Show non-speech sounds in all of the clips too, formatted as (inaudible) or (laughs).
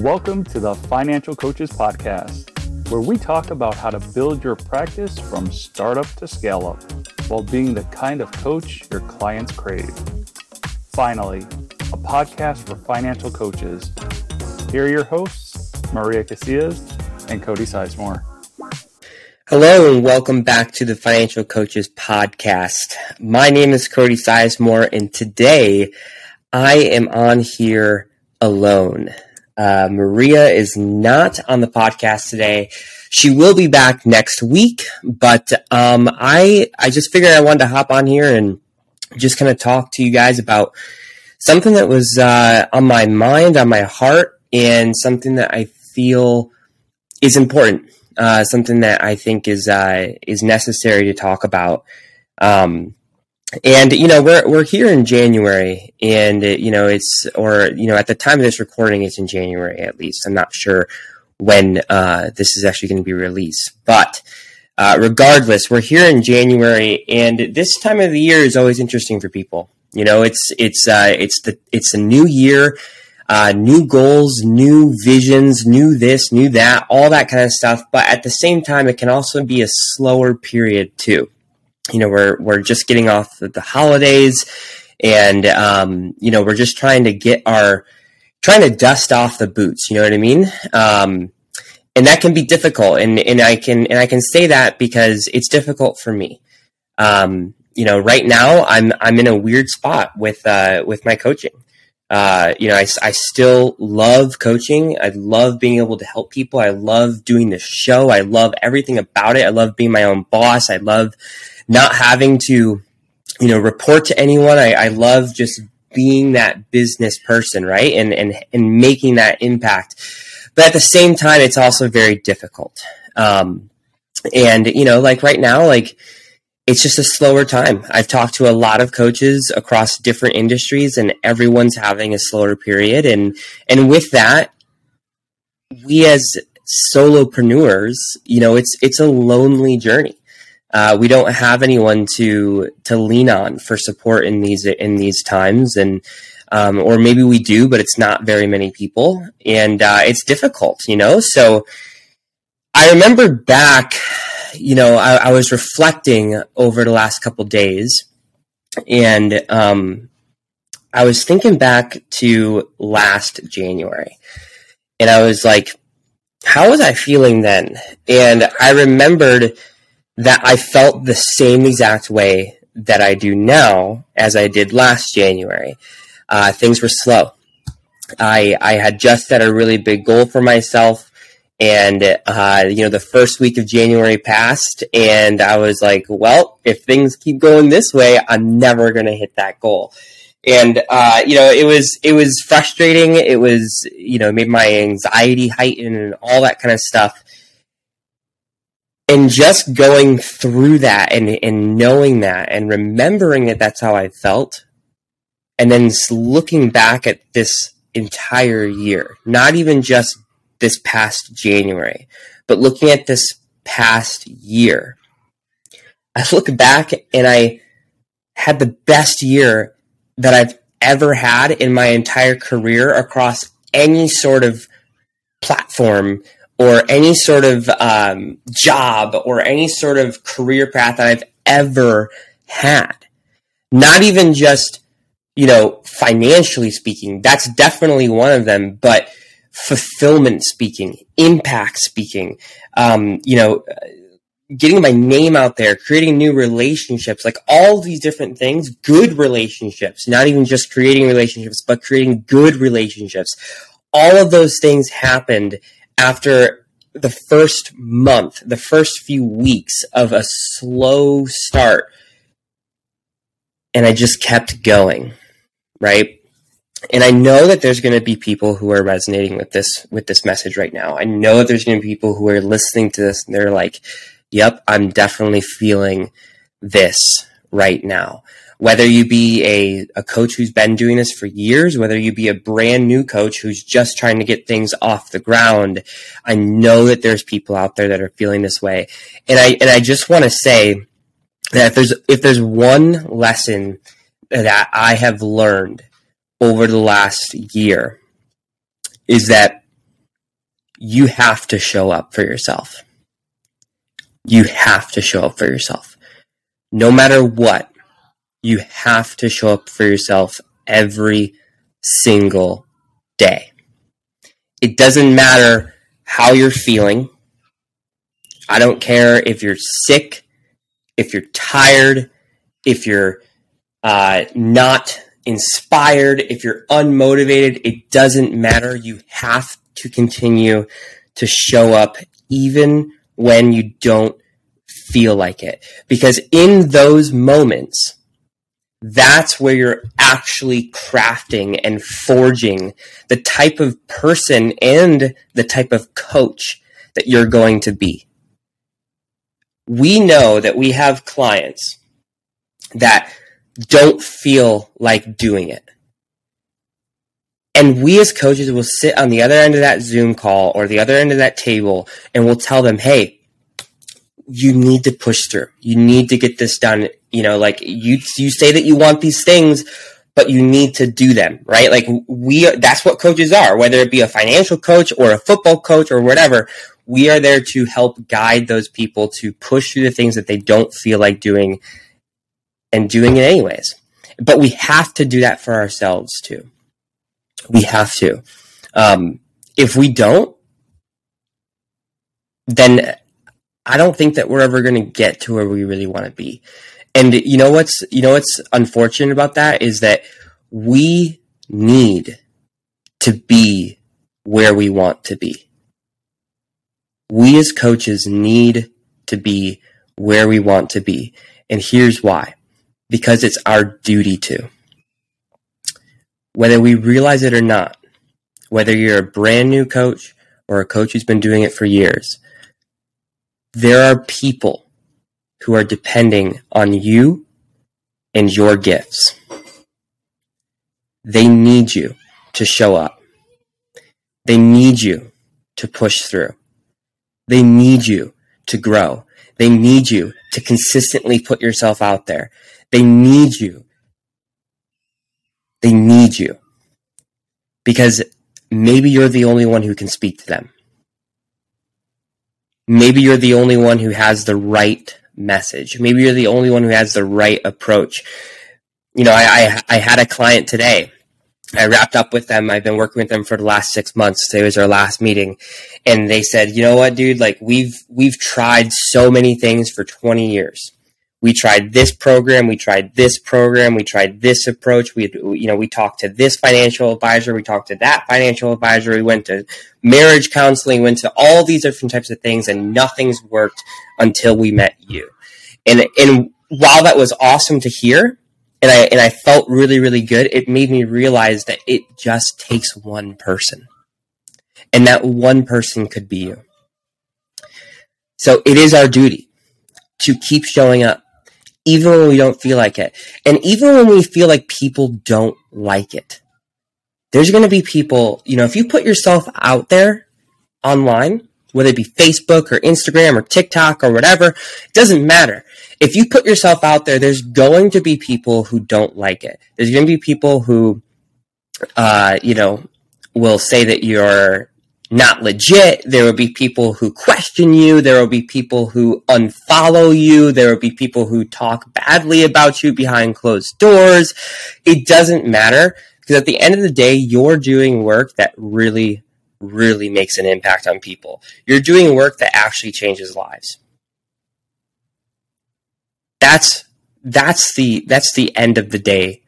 Welcome to the Financial Coaches Podcast, where we talk about how to build your practice from startup to scale up while being the kind of coach your clients crave. Finally, a podcast for financial coaches. Here are your hosts, Maria Casillas and Cody Sizemore. Hello and welcome back to the Financial Coaches Podcast. My name is Cody Sizemore, and today I am on here alone. Uh, Maria is not on the podcast today. She will be back next week, but um, I I just figured I wanted to hop on here and just kind of talk to you guys about something that was uh, on my mind, on my heart, and something that I feel is important uh, something that I think is uh, is necessary to talk about. Um, and you know we're we're here in January, and you know it's or you know at the time of this recording, it's in January at least. I'm not sure when uh, this is actually going to be released, but. Uh, regardless, we're here in January, and this time of the year is always interesting for people. You know, it's it's uh, it's the it's a new year uh, new goals, new visions, new this, new that, all that kind of stuff. But at the same time, it can also be a slower period too. You know, we're we're just getting off the holidays, and um, you know, we're just trying to get our trying to dust off the boots. You know what I mean? Um, and that can be difficult, and and I can and I can say that because it's difficult for me. Um, you know, right now I'm I'm in a weird spot with uh, with my coaching. Uh, you know, I, I still love coaching. I love being able to help people. I love doing the show. I love everything about it. I love being my own boss. I love not having to, you know, report to anyone. I, I love just being that business person, right? And, and, and making that impact. But at the same time, it's also very difficult. Um, and, you know, like right now, like, it's just a slower time. I've talked to a lot of coaches across different industries and everyone's having a slower period and and with that we as solopreneurs, you know, it's it's a lonely journey. Uh, we don't have anyone to to lean on for support in these in these times and um, or maybe we do, but it's not very many people, and uh, it's difficult, you know. So I remember back you know, I, I, was reflecting over the last couple days, and um, I was thinking back to last January, and I was like, "How was I feeling then?" And I remembered that I felt the same exact way that I do now as I did last January. Uh, things were slow. I I had just set a really big goal for myself and uh, you know the first week of January passed, and I was like, "Well, if things keep going this way, I'm never going to hit that goal." And uh, you know, it was it was frustrating. It was you know made my anxiety heighten and all that kind of stuff. And just going through that and and knowing that and remembering that that's how I felt, and then looking back at this entire year, not even just this past January, but looking at this past year, I look back and I had the best year that I've ever had in my entire career across any sort of platform or any sort of um, job or any sort of career path that I've ever had. Not even just, you know, financially speaking, that's definitely one of them, but fulfillment speaking, impact speaking, um, you know, getting my name out there, creating new relationships, like all these different things, good relationships, not even just creating relationships, but creating good relationships. All of those things happened after the first month, the first few weeks of a slow start. And I just kept going, right? and I know that there's going to be people who are resonating with this with this message right now. I know that there's going to be people who are listening to this and they're like, "Yep, I'm definitely feeling this right now." Whether you be a, a coach who's been doing this for years, whether you be a brand new coach who's just trying to get things off the ground, I know that there's people out there that are feeling this way. And I and I just want to say that if there's if there's one lesson that I have learned over the last year is that you have to show up for yourself. You have to show up for yourself. No matter what, you have to show up for yourself every single day. It doesn't matter how you're feeling. I don't care if you're sick, if you're tired, if you're uh, not inspired, if you're unmotivated, it doesn't matter. You have to continue to show up even when you don't feel like it. Because in those moments, that's where you're actually crafting and forging the type of person and the type of coach that you're going to be. We know that we have clients that don't feel like doing it. And we as coaches will sit on the other end of that Zoom call or the other end of that table and we'll tell them, hey, you need to push through. You need to get this done. You know, like you you say that you want these things, but you need to do them, right? Like we that's what coaches are, whether it be a financial coach or a football coach or whatever. We are there to help guide those people to push through the things that they don't feel like doing and doing it anyways. But we have to do that for ourselves too. We have to. Um, if we don't, then I don't think that we're ever going to get to where we really want to be. And you know what's you know what's unfortunate about that is that we need to be where we want to be. We as coaches need to be where we want to be. And here's why. Because it's our duty to. Whether we realize it or not, whether you're a brand new coach or a coach who's been doing it for years, there are people who are depending on you and your gifts. They need you to show up. They need you to push through. They need you to grow. They need you to consistently put yourself out there. They need you. They need you. Because maybe you're the only one who can speak to them maybe you're the only one who has the right message. Maybe you're the only one who has the right approach. You know, I, I, I had a client today. I wrapped up with them. I've been working with them for the last six months. Today was our last meeting. And they said, you know what, dude? Like we've, we've tried so many things for 20 years we tried this program, we tried this program, we tried this approach. We, you know, we talked to this financial advisor, we talked to that financial advisor, we went to marriage counseling, went to all these different types of things, and nothing's worked until we met you. And and while that was awesome to hear, and I and I felt really really good, it made me realize that it just takes one person, and that one person could be you. So it is our duty to keep showing up even when we don't feel like it. And even when we feel like people don't like it, there's going to be people, you know, if you put yourself out there online, whether it be Facebook or Instagram or TikTok or whatever, it doesn't matter. If you put yourself out there, there's going to be people who don't like it. There's going to be people who, uh, you know, will say that you're not legit. There will be people who question you. There will be people who unfollow you. There will be people who talk badly about you behind closed doors. It doesn't matter because at the end of the day, you're doing work that really, really makes an impact on people. You're doing work that actually changes lives. That's, that's the, that's the end of the day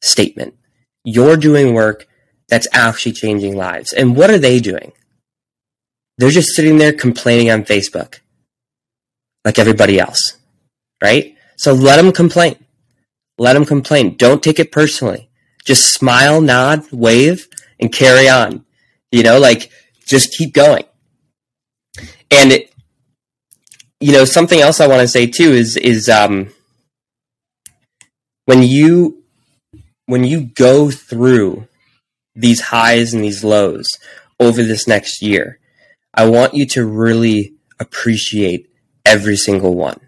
statement. You're doing work that's actually changing lives. And what are they doing? They're just sitting there complaining on Facebook like everybody else, right? So let them complain. Let them complain. Don't take it personally. Just smile, nod, wave, and carry on. You know, like just keep going. And it, you know, something else I want to say too is is um, when you when you go through these highs and these lows over this next year, I want you to really appreciate every single one.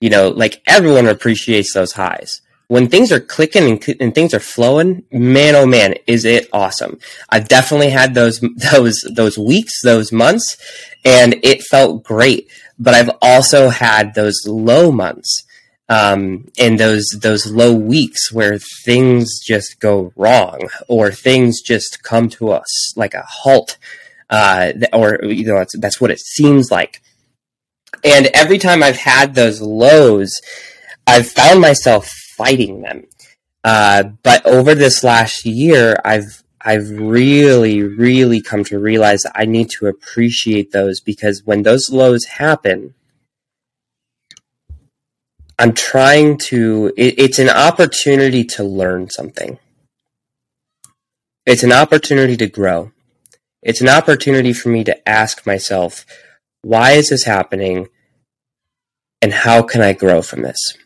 You know, like everyone appreciates those highs. when things are clicking and, and, things are flowing, man, oh man, is it awesome. I've definitely had those, (laughs) those, those weeks, those months, and it felt great. But I've also had those low months, um, and those, those low weeks where things just go wrong or things just come to us like a halt. Uh, or, you know, that's, that's what it seems like. And every time I've had those lows, I've found myself fighting them. Uh, but over this last year, I've I've really, really come to realize I need to appreciate those because when those lows happen, I'm trying to. It, it's an opportunity to learn something. It's an opportunity to grow. It's an opportunity for me to ask myself, why is this happening? And how can I grow from this?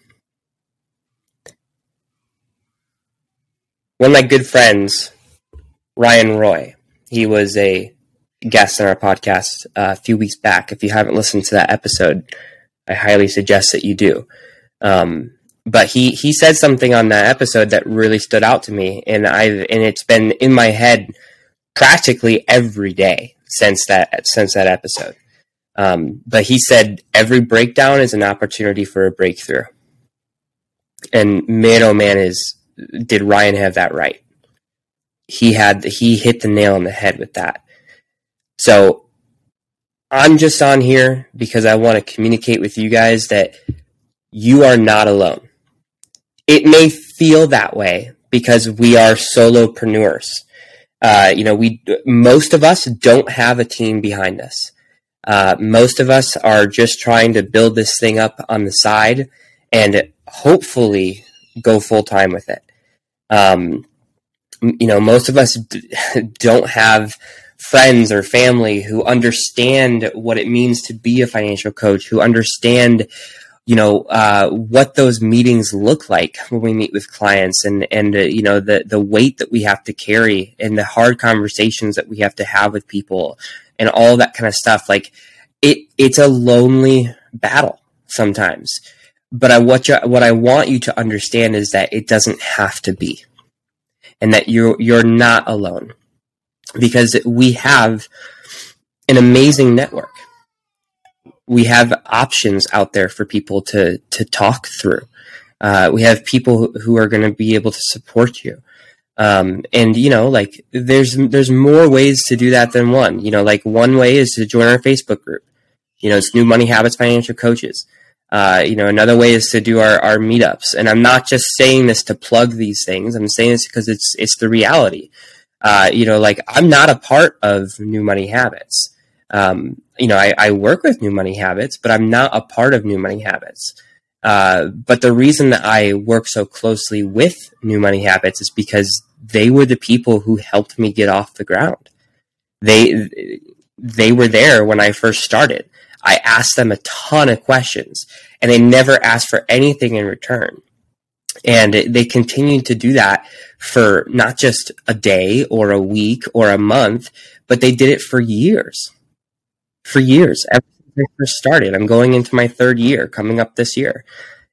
one of my good friends, Ryan Roy, he was a guest on our podcast uh, a few weeks back. If you haven't listened to that episode, I highly suggest that you do. Um, but he he said something on that episode that really stood out to me, and I and it's been in my head practically every day since that since that episode. Um, but he said every breakdown is an opportunity for a breakthrough, and man, oh man, is did Ryan have that right? He had he hit the nail on the head with that. So I'm just on here because I want to communicate with you guys that you are not alone. It may feel that way because we are solopreneurs. Uh, you know, we most of us don't have a team behind us. Uh, most of us are just trying to build this thing up on the side and hopefully go full time with it. Um, you know, most of us d- (laughs) don't have friends or family who understand what it means to be a financial coach, who understand, you know, uh, what those meetings look like when we meet with clients and, and, uh, you know, the, the weight that we have to carry and the hard conversations that we have to have with people and all that kind of stuff. Like it, it's a lonely battle sometimes. But I, what, you, what I want you to understand is that it doesn't have to be, and that you're you're not alone, because we have an amazing network. We have options out there for people to to talk through. Uh, we have people who are going to be able to support you. Um, and you know, like there's there's more ways to do that than one. You know, like one way is to join our Facebook group. You know, it's New Money Habits Financial Coaches. Uh, you know, another way is to do our, our meetups. And I'm not just saying this to plug these things. I'm saying this because it's it's the reality. Uh, you know, like I'm not a part of New Money Habits. Um, you know, I, I, work with New Money Habits, but I'm not a part of New Money Habits. Uh, but the reason that I work so closely with New Money Habits is because they were the people who helped me get off the ground. They they were there when I first started. I asked them a ton of questions and they never asked for anything in return. And they continued to do that for not just a day or a week or a month, but they did it for years. For years. Ever since I first started. I'm going into my third year coming up this year.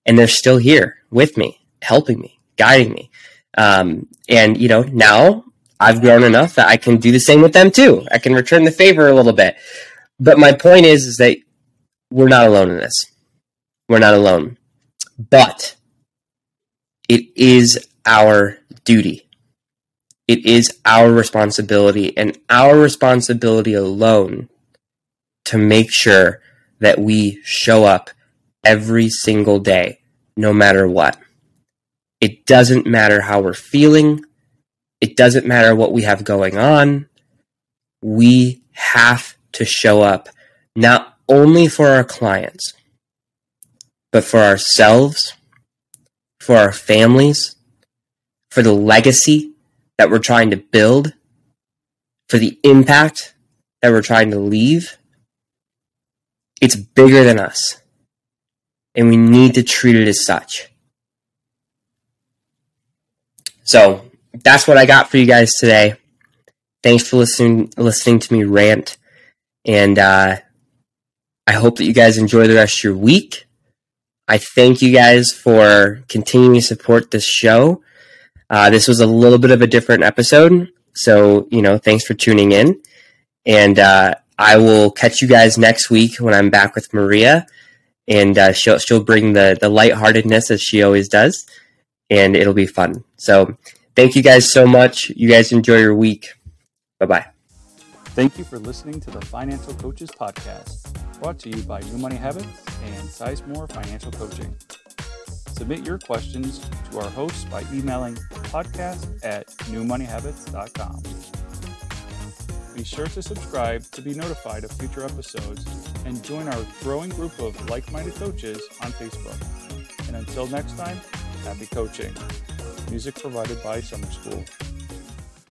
And they're still here with me, helping me, guiding me. Um, and, you know, now I've grown enough that I can do the same with them too. I can return the favor a little bit. But my point is, is that we're not alone in this. We're not alone. But it is our duty. It is our responsibility and our responsibility alone to make sure that we show up every single day, no matter what. It doesn't matter how we're feeling. It doesn't matter what we have going on. We have to show up not only for our clients, but for ourselves, for our families, for the legacy that we're trying to build, for the impact that we're trying to leave. It's bigger than us, and we need to treat it as such. So that's what I got for you guys today. Thanks for listening listening to me rant. And uh, I hope that you guys enjoy the rest of your week. I thank you guys for continuing to support this show. Uh, this was a little bit of a different episode. So, you know, thanks for tuning in. And uh, I will catch you guys next week when I'm back with Maria. And uh, she'll, she'll bring the, the lightheartedness as she always does. And it'll be fun. So, thank you guys so much. You guys enjoy your week. Bye bye. Thank you for listening to the Financial Coaches Podcast, brought to you by New Money Habits and Sizemore Financial Coaching. Submit your questions to our hosts by emailing podcast at newmoneyhabits.com. Be sure to subscribe to be notified of future episodes and join our growing group of like minded coaches on Facebook. And until next time, happy coaching. Music provided by Summer School.